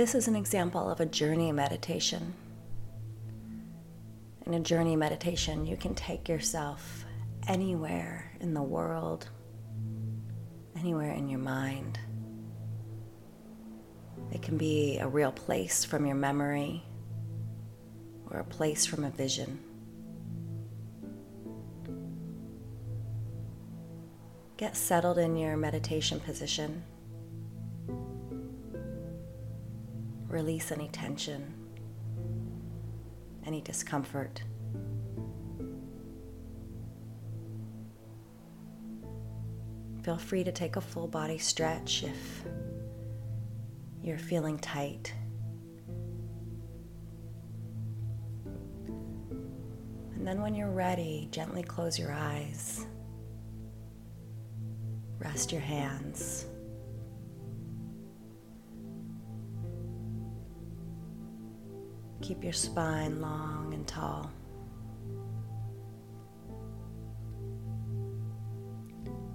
This is an example of a journey meditation. In a journey meditation, you can take yourself anywhere in the world, anywhere in your mind. It can be a real place from your memory or a place from a vision. Get settled in your meditation position. Release any tension, any discomfort. Feel free to take a full body stretch if you're feeling tight. And then, when you're ready, gently close your eyes. Rest your hands. Keep your spine long and tall.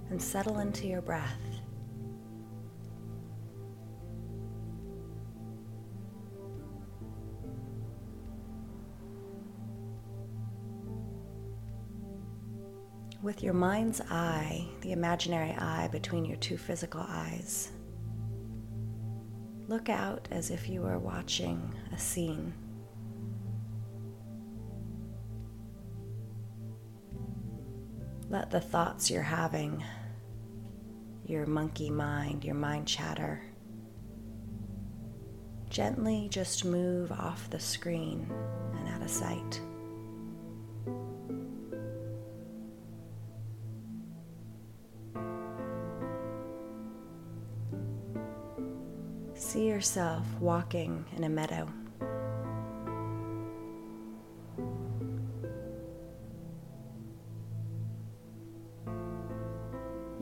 And settle into your breath. with your mind's eye, the imaginary eye between your two physical eyes, look out as if you were watching a scene. Let the thoughts you're having, your monkey mind, your mind chatter, gently just move off the screen and out of sight. See yourself walking in a meadow.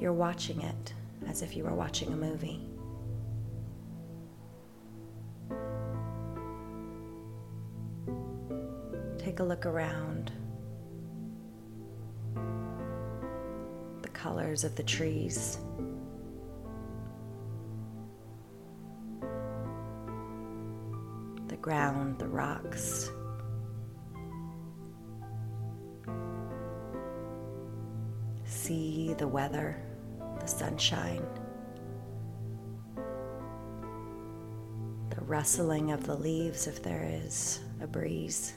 You're watching it as if you were watching a movie. Take a look around. The colors of the trees. The ground, the rocks. See the weather, the sunshine, the rustling of the leaves if there is a breeze.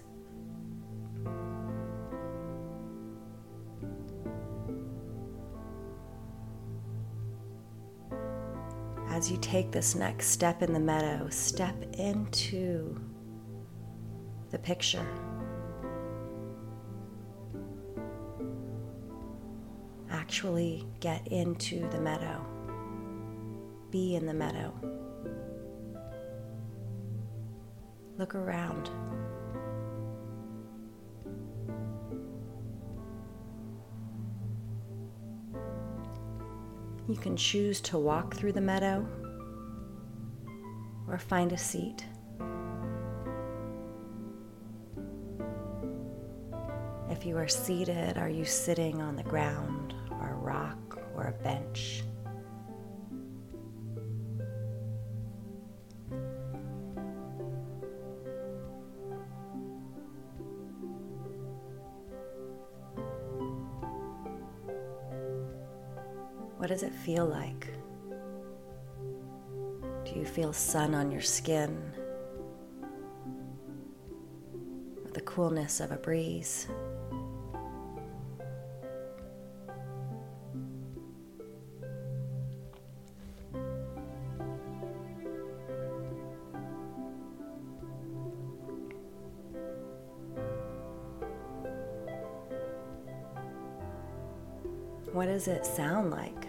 as you take this next step in the meadow, step into the picture. Actually, get into the meadow. Be in the meadow. Look around. You can choose to walk through the meadow or find a seat. If you are seated, are you sitting on the ground bench? What does it feel like? Do you feel sun on your skin? Or the coolness of a breeze? What does it sound like?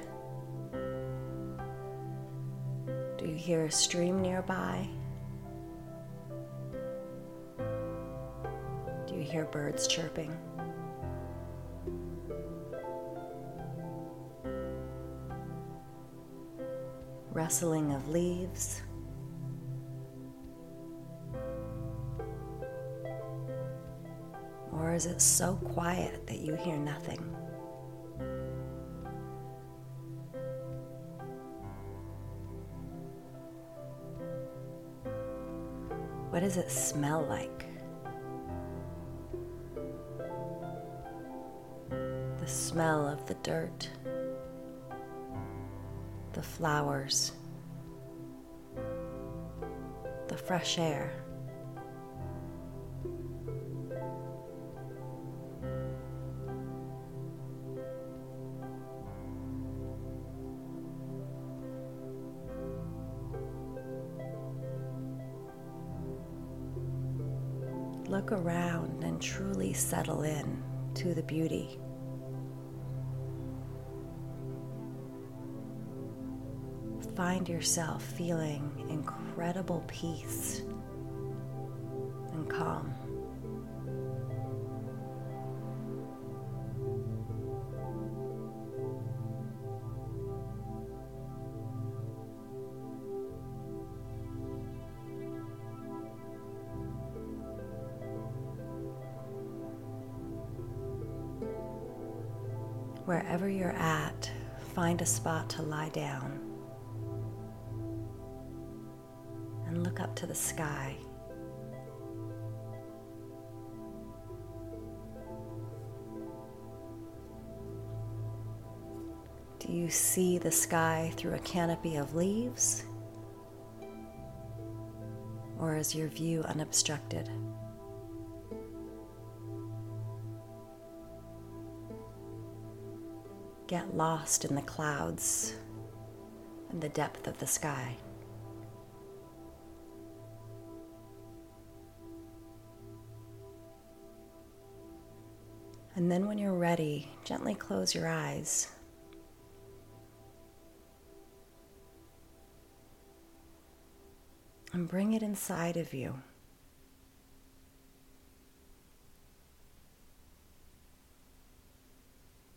Do you hear a stream nearby? Do you hear birds chirping? Rustling of leaves? Or is it so quiet that you hear nothing? What does it smell like? The smell of the dirt, the flowers, the fresh air. Look around and truly settle in to the beauty. Find yourself feeling incredible peace and calm. Wherever you're at, find a spot to lie down and look up to the sky. Do you see the sky through a canopy of leaves? Or is your view unobstructed? Get lost in the clouds and the depth of the sky. And then, when you're ready, gently close your eyes. And bring it inside of you.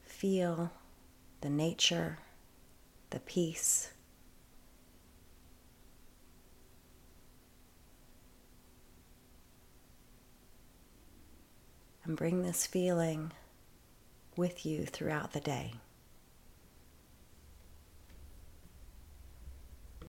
Feel the nature, the peace. And bring this feeling with you throughout the day.